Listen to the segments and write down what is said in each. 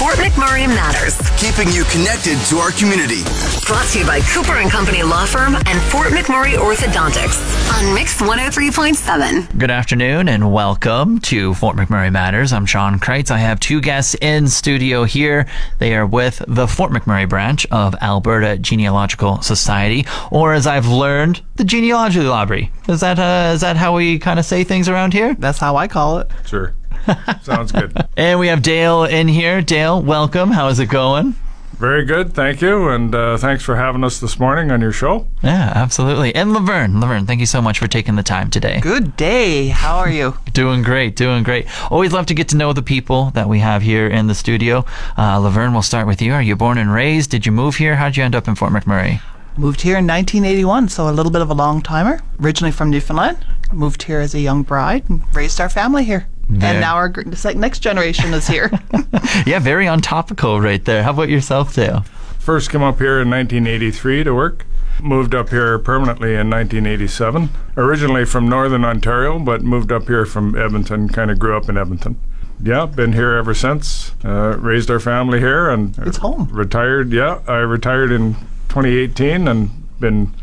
Fort McMurray Matters, keeping you connected to our community. brought to you by Cooper and Company Law Firm and Fort McMurray Orthodontics on Mix 103.7. Good afternoon and welcome to Fort McMurray Matters. I'm Sean Kreitz. I have two guests in studio here. They are with the Fort McMurray branch of Alberta Genealogical Society, or as I've learned, the Genealogy Library. Is that uh, is that how we kind of say things around here? That's how I call it. Sure. Sounds good. And we have Dale in here. Dale, welcome. How is it going? Very good. Thank you. And uh, thanks for having us this morning on your show. Yeah, absolutely. And Laverne, Laverne, thank you so much for taking the time today. Good day. How are you? Doing great, doing great. Always love to get to know the people that we have here in the studio. Uh, Laverne, we'll start with you. Are you born and raised? Did you move here? How'd you end up in Fort McMurray? Moved here in 1981, so a little bit of a long timer. Originally from Newfoundland. Moved here as a young bride and raised our family here. Very- And now our gr- the next generation is here. Yeah, very on topical right there. How about yourself, Dale? First came up here in 1983 to work. Moved up here permanently in 1987. Originally from Northern Ontario, but moved up here from Edmonton. Kind of grew up in Edmonton. Yeah, been here ever since. Uh, raised our family here and It's home. retired. Yeah, I retired in 2018 and been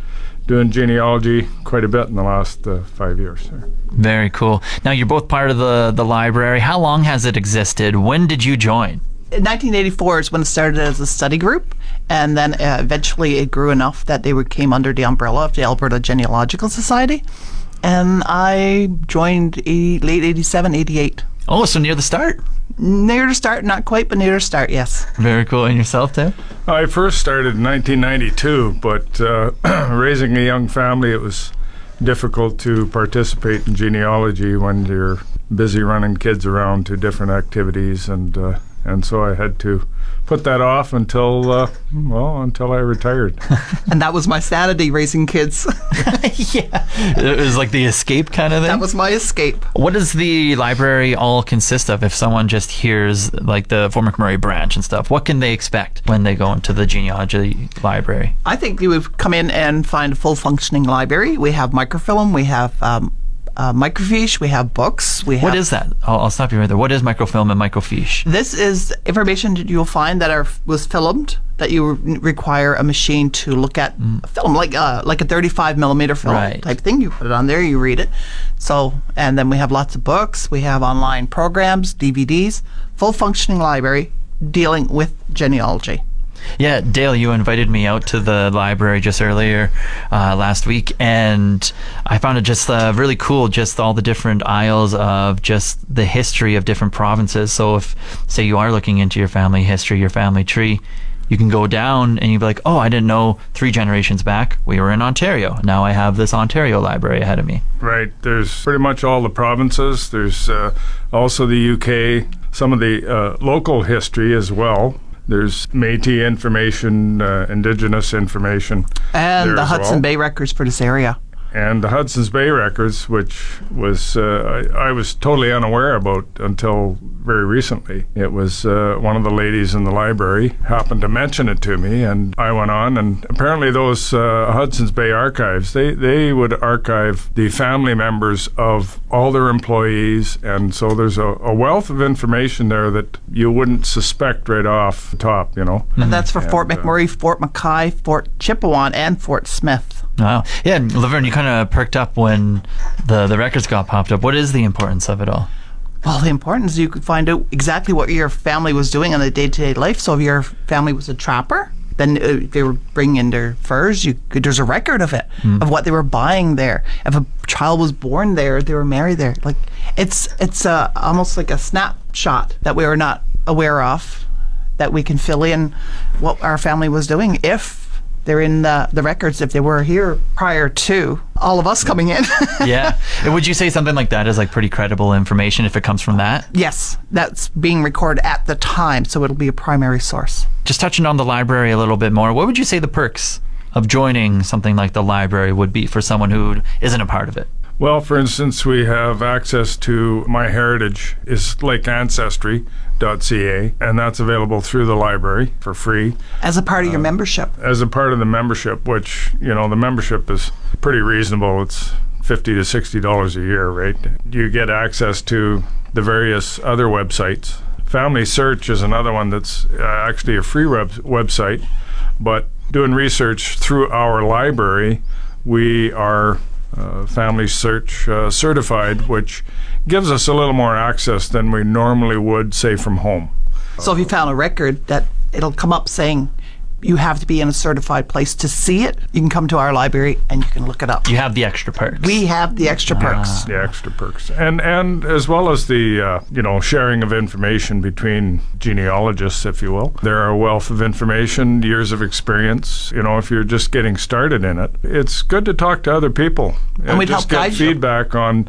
doing genealogy quite a bit in the last uh, five years. Very cool. Now you're both part of the the library. How long has it existed? When did you join? In 1984 is when it started as a study group, and then uh, eventually it grew enough that they would, came under the umbrella of the Alberta Genealogical Society. And I joined 80, late 87, 88. Oh, so near the start. Near to start, not quite, but near to start, yes. Very cool. And yourself, Dale? I first started in 1992, but uh, raising a young family, it was difficult to participate in genealogy when you're busy running kids around to different activities, and uh, and so I had to put that off until uh, well until I retired. And that was my sanity raising kids. yeah. It was like the escape kind of thing. that was my escape. What does the library all consist of if someone just hears like the Fort McMurray branch and stuff? What can they expect when they go into the genealogy library? I think you would come in and find a full functioning library. We have microfilm, we have um, uh, microfiche, we have books. We have What is that? I'll, I'll stop you right there. What is microfilm and microfiche? This is information that you'll find that are was filmed that you re- require a machine to look at a film like uh, like a 35 millimeter film Right. type thing. You put it on there, you read it. So and then we have lots of books. We have online programs, DVDs, full functioning library dealing with genealogy. Yeah, Dale, you invited me out to the library just earlier uh, last week, and I found it just uh, really cool. Just all the different aisles of just the history of different provinces. So, if say you are looking into your family history, your family tree, you can go down and you'd be like, "Oh, I didn't know three generations back we were in Ontario. Now I have this Ontario library ahead of me." Right. There's pretty much all the provinces. There's uh, also the UK, some of the uh, local history as well. There's Métis information, uh, Indigenous information, And the Hudson well. Bay records for this area. And the Hudson's Bay records, which was uh, I, I was totally unaware about until very recently. It was uh, one of the ladies in the library happened to mention it to me, and I went on. And apparently, those uh, Hudson's Bay archives they they would archive the family members of all their employees, and so there's a, a wealth of information there that you wouldn't suspect right off the top. You know. And that's for Fort And, uh, McMurray, Fort McKay, Fort Chippewa, and Fort Smith. Wow. Yeah, Laverne, you kind of perked up when the the records got popped up. What is the importance of it all? Well, the importance is you could find out exactly what your family was doing on a day to day life. So if your family was a trapper, then uh, they were bringing in their furs. You could, there's a record of it of what they were buying there. If a child was born there, they were married there. Like it's it's uh, almost like a snapshot that we are not aware of that we can fill in what our family was doing if they're in the, the records if they were here prior to all of us coming in. yeah. And would you say something like that is like pretty credible information if it comes from that? yes, that's being recorded at the time, so it'll be a primary source. Just touching on the library a little bit more, what would you say the perks of joining something like the library would be for someone who isn't a part of it? Well, for instance, we have access to My Heritage is like Ancestry.ca, and that's available through the library for free As a part of your membership. as a part of the membership. Which you know, the membership is pretty reasonable. It's fifty to sixty dollars a year, right? You get access to the various other websites. Family Search is another one that's uh, actually a free web- website, but doing research through our library, we are uh, Family Search uh, certified, which gives us a little more access than we normally would, say, from home. So if you found a record that it'll come up saying you have to be in a certified place to see it, you can come to our library and you can look it up. You have the extra perks. We have the extra perks. the extra perks and and as well as the uh, you know sharing of information between genealogists if you will there are a wealth of information years of experience you know if you're just getting started in it it's good to talk to other people and, we'd just help get guide you. feedback on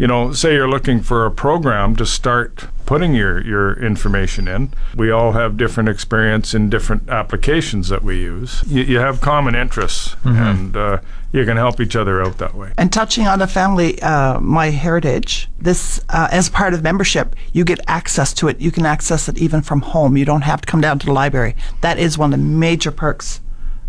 you know say you're looking for a program to start putting your your information in we all have different experience in different applications that we use you, you have common interests and uh, you can help each other out that way And touching on the family, uh, my heritage, this uh, as part of membership, you get access to it. You can access it even from home. You don't have to come down to the library. That is one of the major perks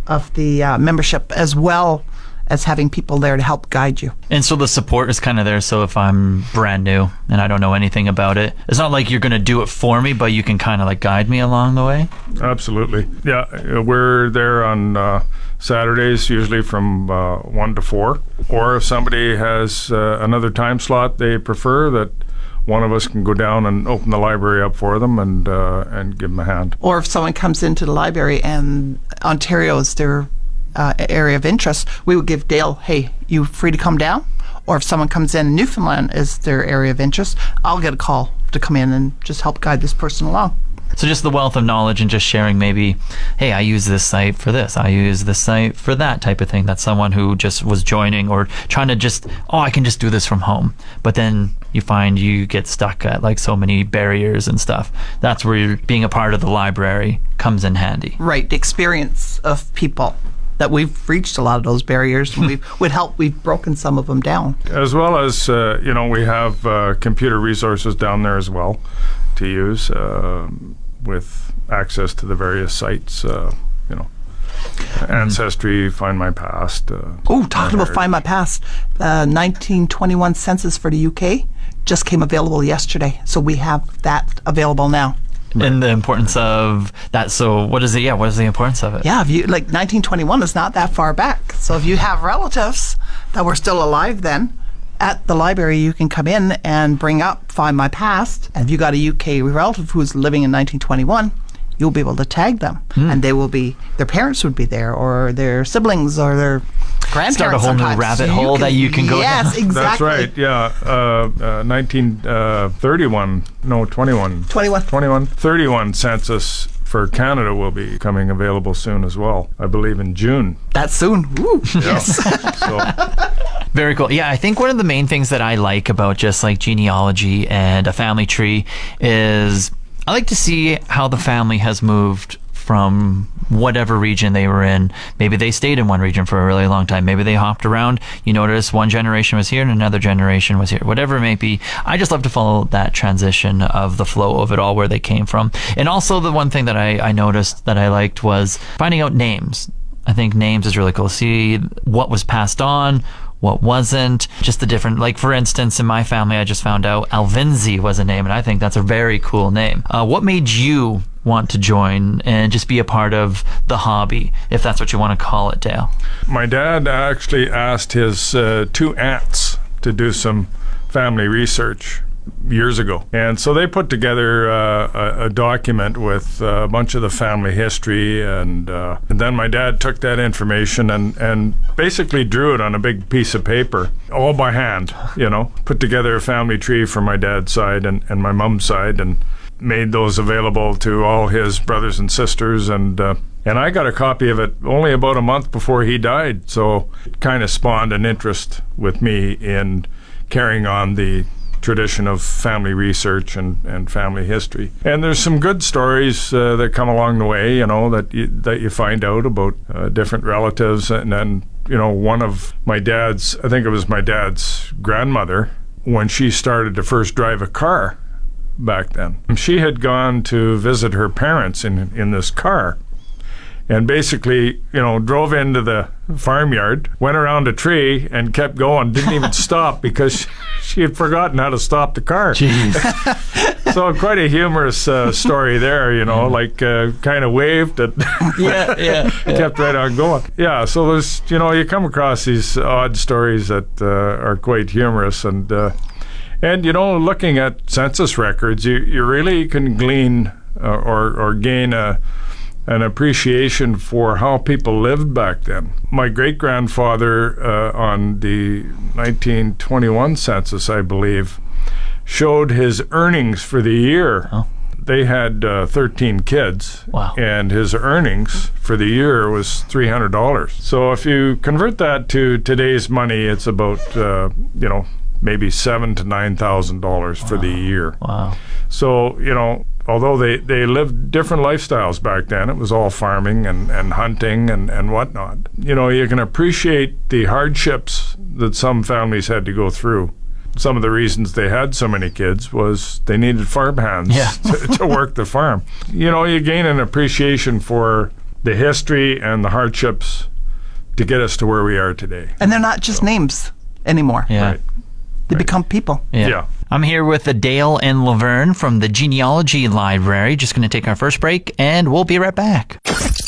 of the uh, membership, as well as having people there to help guide you. And so the support is kind of there. So if I'm brand new and I don't know anything about it, it's not like you're going to do it for me, but you can kind of like guide me along the way. Absolutely. Yeah, uh, we're there on uh, Saturdays, usually from uh, 1 to 4. Or if somebody has uh, another time slot they prefer, that one of us can go down and open the library up for them and, uh, and give them a hand. Or if someone comes into the library and Ontario is their uh, area of interest, we would give Dale, hey, you free to come down? Or if someone comes in, Newfoundland is their area of interest, I'll get a call to come in and just help guide this person along. So just the wealth of knowledge and just sharing maybe, hey, I use this site for this. I use this site for that type of thing. That's someone who just was joining or trying to just, oh, I can just do this from home. But then you find you get stuck at like so many barriers and stuff. That's where being a part of the library comes in handy. Right, the experience of people that we've reached a lot of those barriers and we've with help we've broken some of them down. As well as, uh, you know, we have uh, computer resources down there as well to use uh, with access to the various sites, uh, you know. Ancestry, Find My Past. Uh, Oh, talking about Find My Past, the 1921 census for the UK just came available yesterday, so we have that available now. And the importance of that. So what is it? Yeah, what is the importance of it? Yeah, if you like 1921 is not that far back. So if you have relatives that were still alive then, at the library you can come in and bring up Find My Past. And if you got a UK relative who's living in 1921, you'll be able to tag them, and they will be their parents would be there, or their siblings, or their grandparents. Start a whole new sometimes. rabbit hole that you can go Yes, down. exactly. That's right. Yeah. Uh, uh, 1931. no, 21. 21. 21. 31 census for Canada will be coming available soon as well. I believe in June. That's soon. Woo. Yes. So Very cool. Yeah, I think one of the main things that I like about just like genealogy and a family tree is I like to see how the family has moved from whatever region they were in. Maybe they stayed in one region for a really long time. Maybe they hopped around. You notice one generation was here and another generation was here. Whatever it may be. I just love to follow that transition of the flow of it all, where they came from. And also the one thing that I, I noticed that I liked was finding out names. I think names is really cool. See what was passed on, what wasn't, just the different. Like for instance, in my family, I just found out Alvinzi was a name, and I think that's a very cool name. Uh, what made you want to join and just be a part of the hobby, if that's what you want to call it, Dale? my dad actually asked his uh, two aunts to do some family research years ago. And so they put together uh, a, a document with uh, a bunch of the family history. And, uh, and then my dad took that information and, and basically drew it on a big piece of paper, all by hand, you know, put together a family tree for my dad's side and, and my mom's side and made those available to all his brothers and sisters. And uh, And I got a copy of it only about a month before he died. So it kind of spawned an interest with me in carrying on the tradition of family research and, and family history. And there's some good stories uh, that come along the way, you know, that you, that you find out about uh, different relatives. And then, you know, one of my dad's, I think it was my dad's grandmother, when she started to first drive a car back then. She had gone to visit her parents in, in this car and basically, you know, drove into the farmyard, went around a tree, and kept going. Didn't even stop because she had forgotten how to stop the car. Jeez. So quite a humorous uh, story there, you know, like uh, kind of waved and yeah, yeah. kept right on going. Yeah, so there's, you know, you come across these odd stories that uh, are quite humorous and. Uh, and you know, looking at census records, you, you really can glean uh, or or gain a an appreciation for how people lived back then. My great grandfather uh, on the 1921 census, I believe, showed his earnings for the year. Oh. They had uh, 13 kids, Wow. and his earnings for the year was $300. So if you convert that to today's money, it's about uh, you know maybe seven to nine thousand dollars for the year. Wow. So, you know, although they, they lived different lifestyles back then, it was all farming and, and hunting and, and whatnot. You know, you can appreciate the hardships that some families had to go through. Some of the reasons they had so many kids was they needed farm hands Yeah. to, to work the farm. You know, you gain an appreciation for the history and the hardships to get us to where we are today. And they're not just names anymore. Yeah. Right. They become people. Yeah. Yeah. I'm here with Dale and Laverne from the Genealogy Library. Just going to take our first break, and we'll be right back.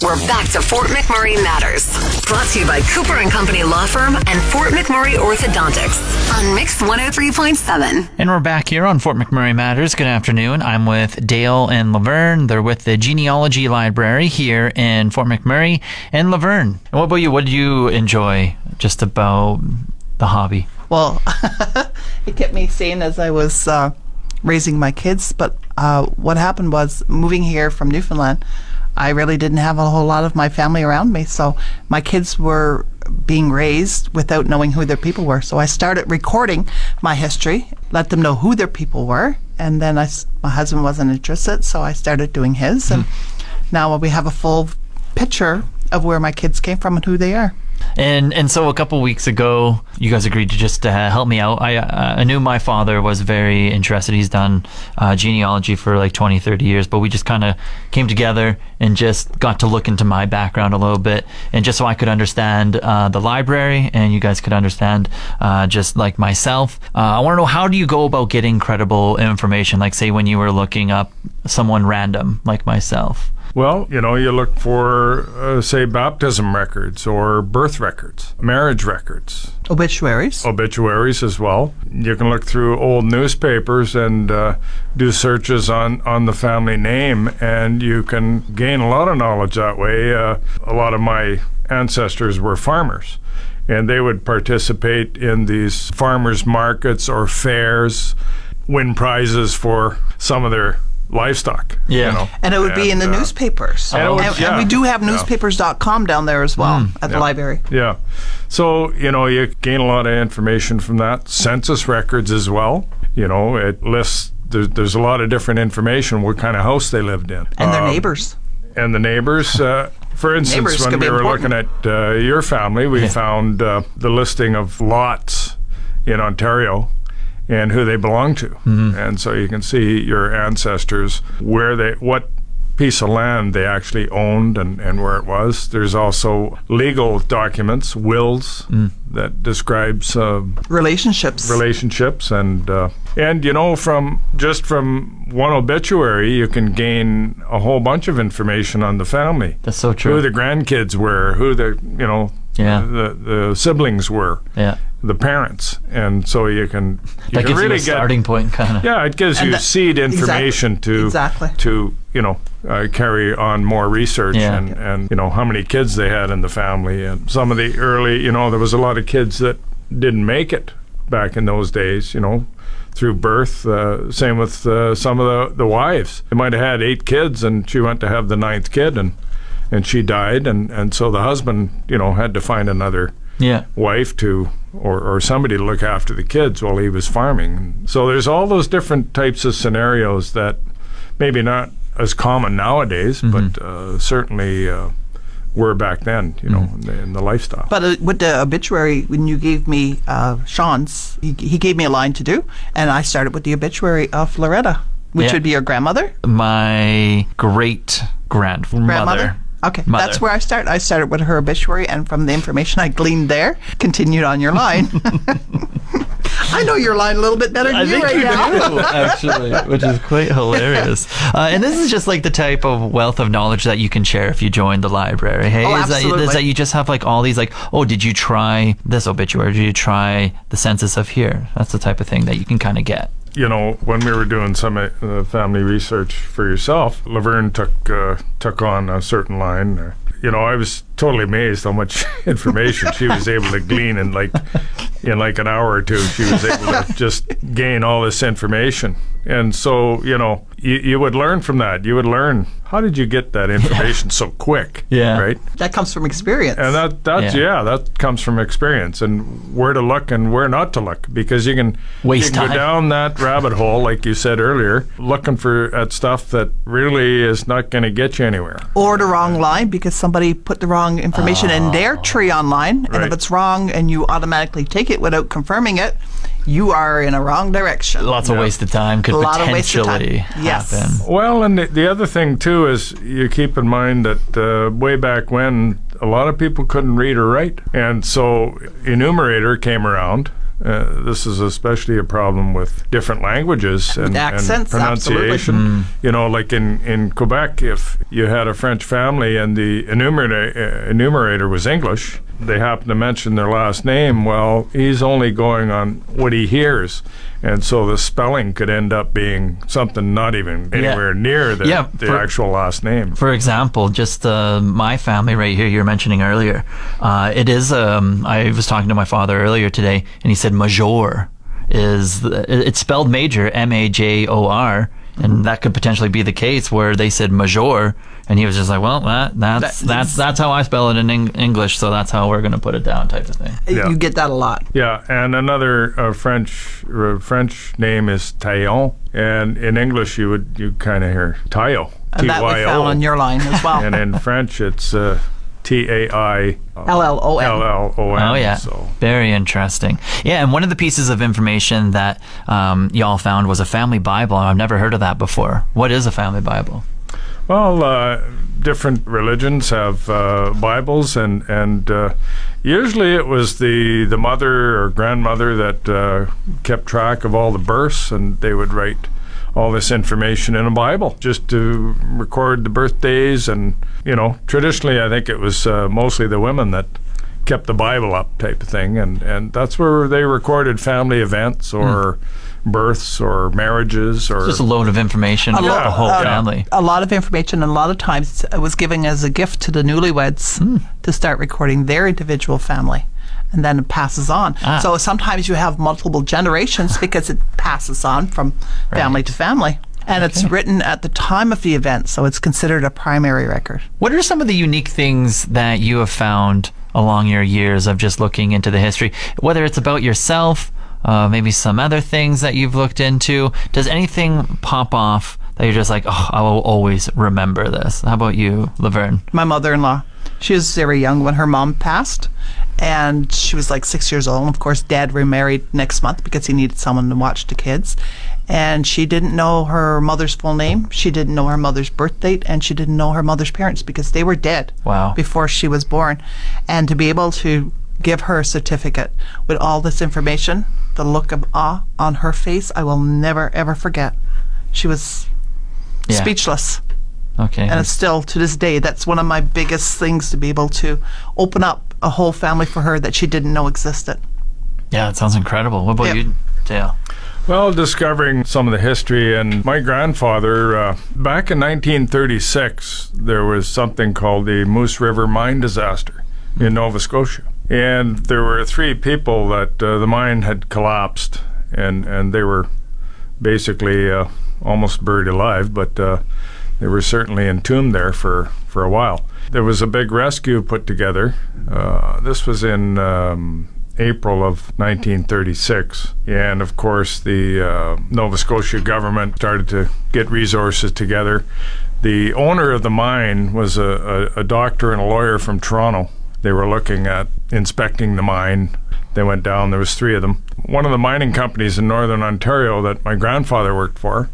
We're back to Fort McMurray Matters. Brought to you by Cooper and Company Law Firm and Fort McMurray Orthodontics on Mix 103.7. And we're back here on Fort McMurray Matters. Good afternoon. I'm with Dale and Laverne. They're with the Genealogy Library here in Fort McMurray. And Laverne, what about you? What do you enjoy just about the hobby? Well, it kept me sane as I was uh, raising my kids. But uh, what happened was moving here from Newfoundland, I really didn't have a whole lot of my family around me. So my kids were being raised without knowing who their people were. So I started recording my history, let them know who their people were. And then I my husband wasn't interested, so I started doing his. And now we have a full picture of where my kids came from and who they are. And and so a couple weeks ago, you guys agreed to just uh, help me out. I uh, I knew my father was very interested. He's done uh, genealogy for like 20, 30 years, but we just kind of came together and just got to look into my background a little bit, and just so I could understand uh, the library, and you guys could understand uh, just like myself. Uh, I want to know how do you go about getting credible information? Like say when you were looking up someone random like myself. Well, you know, you look for, uh, say, baptism records or birth records, marriage records, Obituaries. obituaries as well. You can look through old newspapers and uh, do searches on, on the family name, and you can gain a lot of knowledge that way. Uh, a lot of my ancestors were farmers, and they would participate in these farmers markets or fairs, win prizes for some of their livestock. Yeah. You know? And it would be in the uh, newspapers. and it would- and, yeah, and we do have yeah. newspapers.com down there as well at the yeah. library. Yeah. So, you know, you gain a lot of information from that. Census records as well. You know, it lists, there's, there's a lot of different information, what kind of house they lived in. And their Um, neighbors. And the neighbors. Uh, for instance, Neighbors when we were important. looking at uh, your family, we found uh, the listing of lots in Ontario and who they belong to. And so you can see your ancestors, where they, what piece of land they actually owned and, and where it was. There's also legal documents, wills, that describes uh, Relationships. relationships and uh, and you know from just from one obituary you can gain a whole bunch of information on the family That's so true. who the grandkids were who the you know Yeah. the, the siblings were yeah. the parents and so you can you That can gives really you a get starting point, kind of. yeah it gives And you that- seed information to Exactly. to you know uh, carry on more research Yeah. and and you know how many kids they had in the family and some of the early you know there was a lot of kids that didn't make it back in those days you know through birth uh, same with uh, some of the the wives they might have had eight kids and she went to have the ninth kid and and she died, and and so the husband, you know, had to find another Yeah. wife to or, or somebody to look after the kids while he was farming. So there's all those different types of scenarios that maybe not as common nowadays, but uh, certainly uh, were back then, you know, in, the, in the lifestyle. But uh, with the obituary, when you gave me uh, Sean's, he, he gave me a line to do, and I started with the obituary of Loretta, which Yeah. would be your grandmother. My great grandmother. Okay, Mother. that's where I start. I started with her obituary, and from the information I gleaned there, continued on your line. I know your line a little bit better than I you think right you now. do, actually, which is quite hilarious. Uh, and this is just like the type of wealth of knowledge that you can share if you join the library. Hey, Oh, is, that, is that you just have like all these like, oh, did you try this obituary? Did you try the census of here? That's the type of thing that you can kind of get. You know, when we were doing some uh, family research for yourself, Laverne took uh, took on a certain line. Uh, you know, I was totally amazed how much information she was able to glean in like in like an hour or two. She was able to just gain all this information, and so you know, you, you would learn from that. You would learn how did you get that information so quick? Yeah. right. That comes from experience. And that that's Yeah. yeah. that comes from experience and where to look and where not to look because you can Waste you can time. go down that rabbit hole like you said earlier, looking for at stuff that really is not going to get you anywhere. or the wrong line because somebody put the wrong information in their oh. tree online. And if it's wrong and you automatically take it without confirming it, you are in a wrong direction. Lots of wasted time could A lot of wasted time. potentially Yes. happen. Well, and the, the other thing too is you keep in mind that uh, way back when a lot of people couldn't read or write, and so enumerator came around. Uh, this is especially a problem with different languages and, and accents, absolutely. pronunciation. You know, like in, in Quebec, if you had a French family and the enumerator, uh, enumerator was English, they happen to mention their last name. Well, he's only going on what he hears, and so the spelling could end up being something not even Yeah. anywhere near the, Yeah, the for- actual last name. For example, just uh, my family right here, you were mentioning earlier. Uh, it is. Um, I was talking to my father earlier today, and he said major is the- it- it's spelled major, M A J O R, and that could potentially be the case where they said major, and he was just like, well, that that's That- that's that's how I spell it in Eng- English, so that's how we're going to put it down, type of thing. Yeah. You get that a lot. Yeah, and another uh, French uh, French name is Taillon, and in English you would you kind of hear Taillon, And that we T-Y-O. found on your line as well. and in French it's uh, T A I L L O N. L L O N. Oh yeah, So very interesting. Yeah, and one of the pieces of information that um, y'all found was a family Bible. I've never heard of that before. What is a family Bible? well, uh, different religions have uh, Bibles, and and uh, usually it was the the mother or grandmother that uh, kept track of all the births, and they would write all this information in a Bible just to record the birthdays, and you know, traditionally I think it was uh, mostly the women that kept the Bible up type of thing, and and that's where they recorded family events or births or marriages or Just a load of information about lot- the whole uh, family. A lot of information, and a lot of times it was given as a gift to the newlyweds Hmm. to start recording their individual family. And then it passes on. Ah. So sometimes you have multiple generations because it passes on from family to family. And it's written at the time of the event, so it's considered a primary record. What are some of the unique things that you have found along your years of just looking into the history? Whether it's about yourself, uh, maybe some other things that you've looked into. Does anything pop off that you're just like, oh, I will always remember this? How about you, Laverne? my mother-in-law. She was very young when her mom passed, and she was like six years old. And of course, Dad remarried next month because he needed someone to watch the kids. And she didn't know her mother's full name. She didn't know her mother's birth date, and she didn't know her mother's parents because they were dead Wow. before she was born. And to be able to give her a certificate with all this information, the look of awe on her face, I will never ever forget. She was Yeah. speechless. Okay. And it's still to this day, that's one of my biggest things to be able to open up a whole family for her that she didn't know existed. yeah, it sounds incredible. What about Yep. you, Dale? Well, discovering some of the history, and my grandfather, uh, back in 1936, there was something called the Moose River mine disaster in Nova Scotia. And there were three people that uh, the mine had collapsed, and, and they were basically uh, almost buried alive, but uh, they were certainly entombed there for, for a while. There was a big rescue put together. Uh, this was in um, April of 1936. And of course, the uh, Nova Scotia government started to get resources together. The owner of the mine was a, a, a doctor and a lawyer from Toronto. They were looking at inspecting the mine. They went down, there was three of them. One of the mining companies in northern Ontario that my grandfather worked for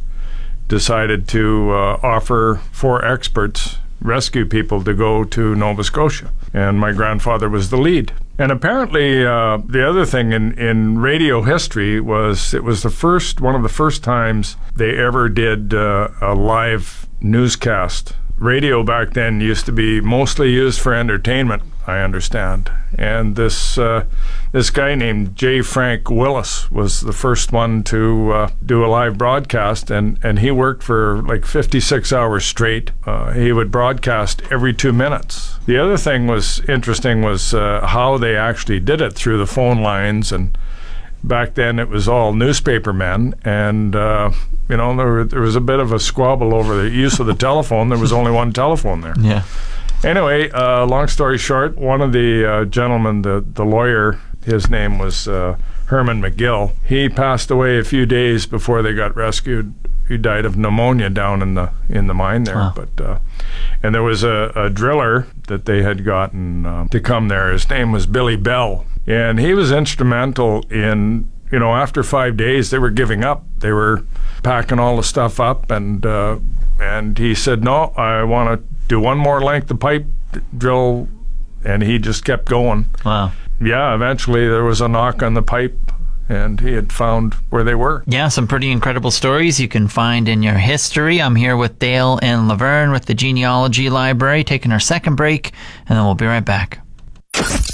decided to uh, offer four experts, rescue people, to go to Nova Scotia. And my grandfather was the lead. And apparently, uh, the other thing in, in radio history was it was the first, one of the first times they ever did uh, a live newscast. Radio back then used to be mostly used for entertainment, I understand. And this uh, this guy named J. Frank Willis was the first one to uh, do a live broadcast, and, and he worked for like 56 hours straight. Uh, he would broadcast every two minutes. The other thing was interesting was uh, how they actually did it through the phone lines and back then it was all newspaper men and uh, you know there, there was a bit of a squabble over the use of the telephone. There was only one telephone there. Yeah. anyway uh, long story short one of the uh, gentlemen the, the lawyer his name was uh, herman Magill. He passed away a few days before they got rescued. He died of pneumonia down in the in the mine there. Wow. but uh, and there was a, a driller that they had gotten uh, to come there. His name was billy bell and he was instrumental in you know after five days they were giving up they were packing all the stuff up and uh, and he said no i want to do one more length of pipe drill and he just kept going Wow. yeah eventually there was a knock on the pipe and he had found where they were Yeah, some pretty incredible stories you can find in your history. I'm here with Dale and Laverne with the Genealogy Library, taking our second break, and then we'll be right back.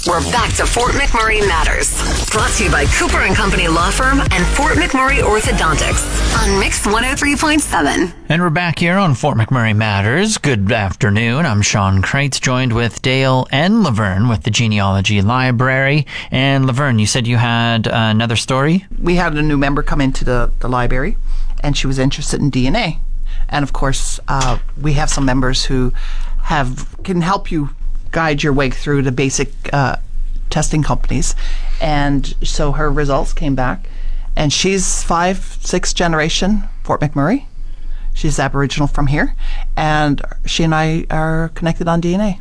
We're back to Fort McMurray Matters. Brought to you by Cooper and Company Law Firm and Fort McMurray Orthodontics on Mix 103.7. And we're back here on Fort McMurray Matters. Good afternoon. I'm Sean Kreitz, joined with Dale and Laverne with the Genealogy Library. And Laverne, you said you had uh, another story? we had a new member come into the, the library and she was interested in DNA. And of course, uh, we have some members who have can help you guide your way through the basic uh, testing companies. And so her results came back, and she's five, six generation Fort McMurray. She's Aboriginal from here, and she and I are connected on DNA.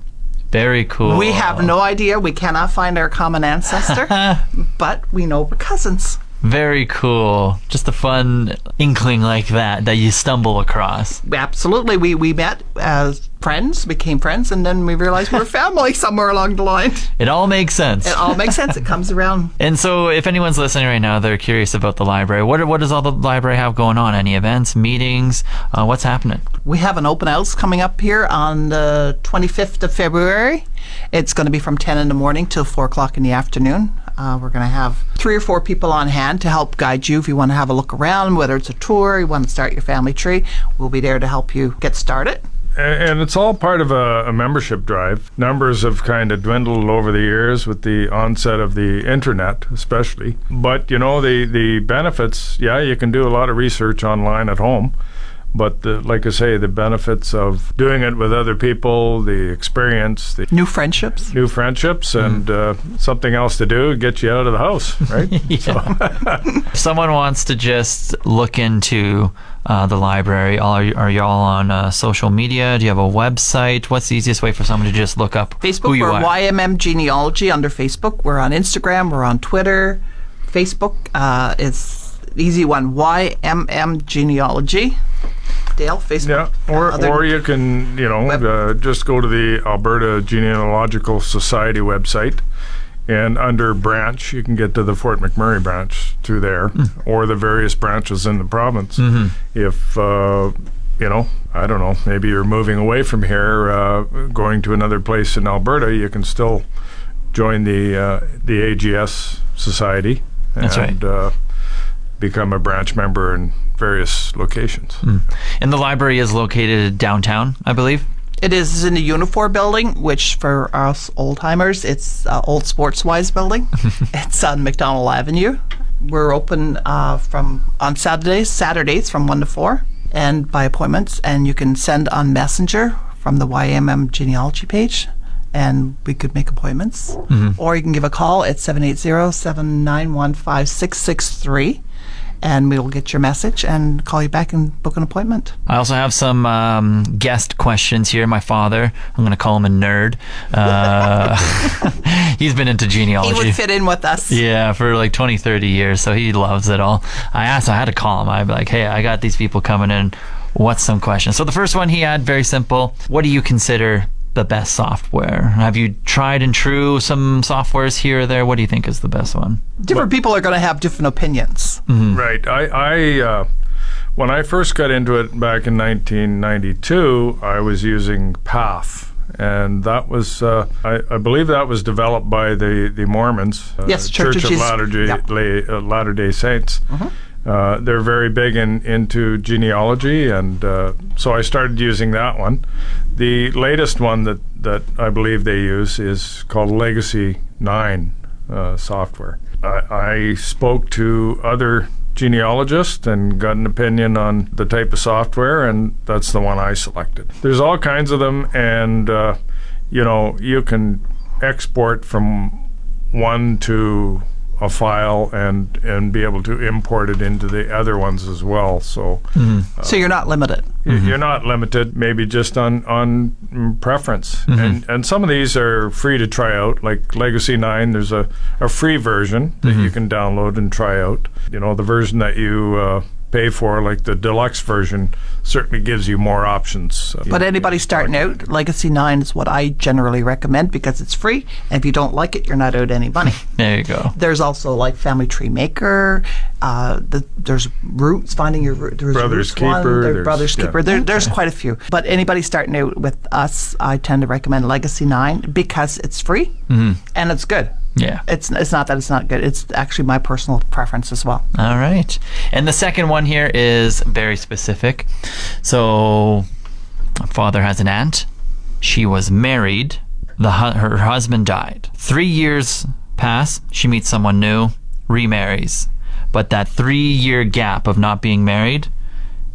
Very cool. We have no idea. We cannot find our common ancestor, but we know we're cousins. Very cool. Just a fun inkling like that that you stumble across. Absolutely. We, we met as friends, became friends, and then we realized we're family somewhere along the line. It all makes sense. It all makes sense. It comes around. And so, if anyone's listening right now, they're curious about the library. What what does all the library have going on? Any events, meetings? Uh, what's happening? We have an open house coming up here on the 25th of February. It's going to be from 10 in the morning till 4 o'clock in the afternoon. Uh, we're going to have three or four people on hand to help guide you if you want to have a look around, whether it's a tour, you want to start your family tree. We'll be there to help you get started. And it's all part of a, a membership drive. Numbers have kind of dwindled over the years with the onset of the internet, especially. But you know the the benefits. Yeah, you can do a lot of research online at home, but the, like I say, the benefits of doing it with other people, the experience, the New friendships. new friendships, and uh, something else to do, get you out of the house, right? If someone wants to just look into uh, the library, are, y- are y'all on uh, social media? Do you have a website? What's the easiest way for someone to just look up who Facebook, you we're? YMM Genealogy under Facebook. We're on Instagram. We're on Twitter. Facebook uh, is easy one. YMM Genealogy. Dale, Facebook. Yeah, or Uh, other- or you can you know Web- uh, just go to the Alberta Genealogical Society website, and under branch you can get to the Fort McMurray branch through there, Hmm. or the various branches in the province. Mm-hmm. If uh, you know, I don't know, maybe you're moving away from here, uh, going to another place in Alberta, you can still join the uh, the AGS Society That's right. and uh, become a branch member in various locations. and the library is located downtown, I believe. It is in the Unifor building, which for us old timers, it's uh, Old Sportswise building. it's on McDonald Avenue. We're open uh, from on Saturdays, Saturdays from one to four, and by appointments, and you can send on Messenger from the YMM genealogy page, and we could make appointments. Or you can give a call at 780-791-5663, and we will get your message and call you back and book an appointment. I also have some um, guest questions here. My father, I'm going to call him a nerd. Uh, he's been into genealogy. He would fit in with us. Yeah, for like 20, 30 years. So he loves it all. I asked, I had to call him. I'd be like, hey, I got these people coming in. What's some questions? So the first one he had, very simple. What do you consider the best software? Have you tried and true some softwares here or there? What do you think is the best one? Different people are going to have different opinions. Right. I, I uh, when I first got into it back in 1992, I was using PAF. And that was, uh, I, I believe that was developed by the, the Mormons, uh, Yes, Church of of Latter Day, yeah. Mm-hmm. uh, Latter Day Saints. Uh, they're very big in, into genealogy, and uh, so I started using that one. The latest one that, that I believe they use is called Legacy 9 uh, software. I, spoke to other genealogists and got an opinion on the type of software, and that's the one I selected. There's all kinds of them, and uh, you know, you can export from one to a file and and be able to import it into the other ones as well. So mm-hmm. uh, So you're not limited. y- mm-hmm. you're not limited, maybe just on on mm, preference. Mm-hmm. And and some of these are free to try out, like Legacy Nine. There's a, a free version that you can download and try out. You know, the version that you uh, pay for, like the deluxe version, certainly gives you more options. But anybody starting out, Legacy 9 is what I generally recommend because it's free. And if you don't like it, you're not out any money. There you go. there's also like Family Tree Maker. Uh, the, there's Roots, finding your root. There's Brothers Roots one, Keeper, there's there's- Brothers yeah. Keeper. There, there's quite a few. But anybody starting out with us, I tend to recommend Legacy 9 because it's free and it's good. Yeah. It's, it's not that it's not good. It's actually my personal preference as well. All right. And the second one here is very specific. So, father has an aunt. She was married. The hu- her husband died. Three years pass. She meets someone new, remarries. But that three year gap of not being married,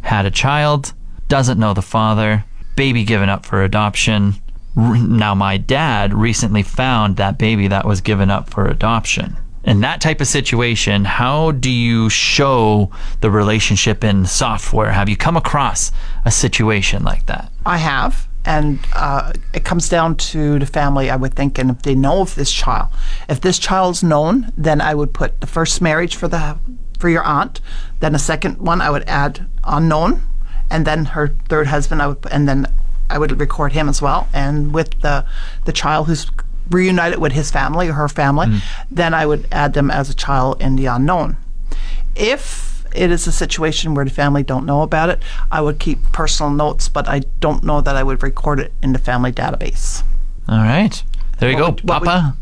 had a child, doesn't know the father, baby given up for adoption. Now, my dad recently found that baby that was given up for adoption. In that type of situation, how do you show the relationship in software? Have you come across a situation like that? I have, and uh, it comes down to the family. I would think, and if they know of this child, if this child's known, then I would put the first marriage for the for your aunt, then a second one I would add unknown, and then her third husband I would, and then I would record him as well, and with the the child who's reunited with his family or her family, mm. then I would add them as a child in the unknown. If it is a situation where the family don't know about it, I would keep personal notes, but I don't know that I would record it in the family database. All right. There you What go, would- what would- Papa.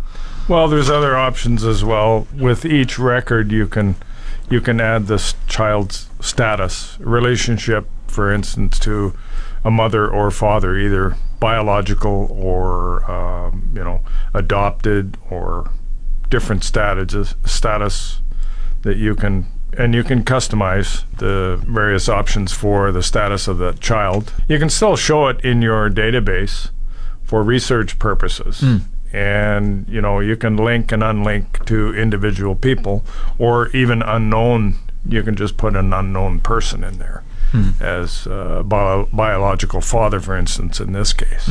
Well, there's other options as well. With each record, you can you can add this child's status, relationship, for instance, to a mother or father, either biological or um, you know adopted or different statuses status that you can and you can customize the various options for the status of the child. You can still show it in your database for research purposes. And you know you can link and unlink to individual people, or even unknown. You can just put an unknown person in there as a bio- biological father, for instance, in this case.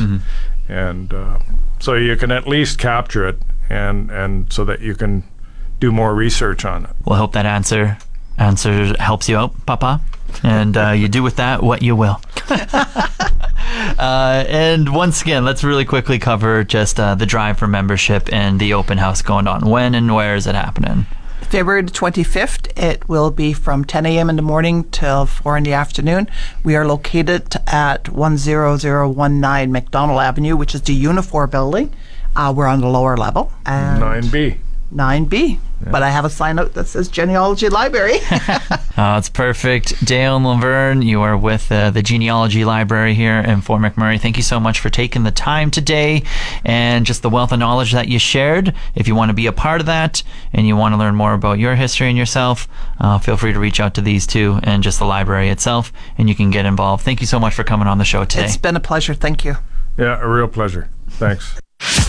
And uh, so you can at least capture it, and and so that you can do more research on it. We'll hope that answer answer helps you out, Papa. And uh, you do with that what you will. uh, and once again, let's really quickly cover just uh, the drive for membership and the open house going on. When and where is it happening? February 25th, it will be from 10 a.m. in the morning till 4 in the afternoon. We are located at 10019 McDonald Avenue, which is the Unifor building. Uh, we're on the lower level. And 9B. 9B. But I have a sign out that says Genealogy Library. oh, it's perfect. Dale and Laverne, you are with uh, the Genealogy Library here in Fort McMurray. Thank you so much for taking the time today and just the wealth of knowledge that you shared. If you want to be a part of that and you want to learn more about your history and yourself, uh, feel free to reach out to these two and just the library itself, and you can get involved. Thank you so much for coming on the show today. It's been a pleasure. Thank you. Yeah, a real pleasure. Thanks.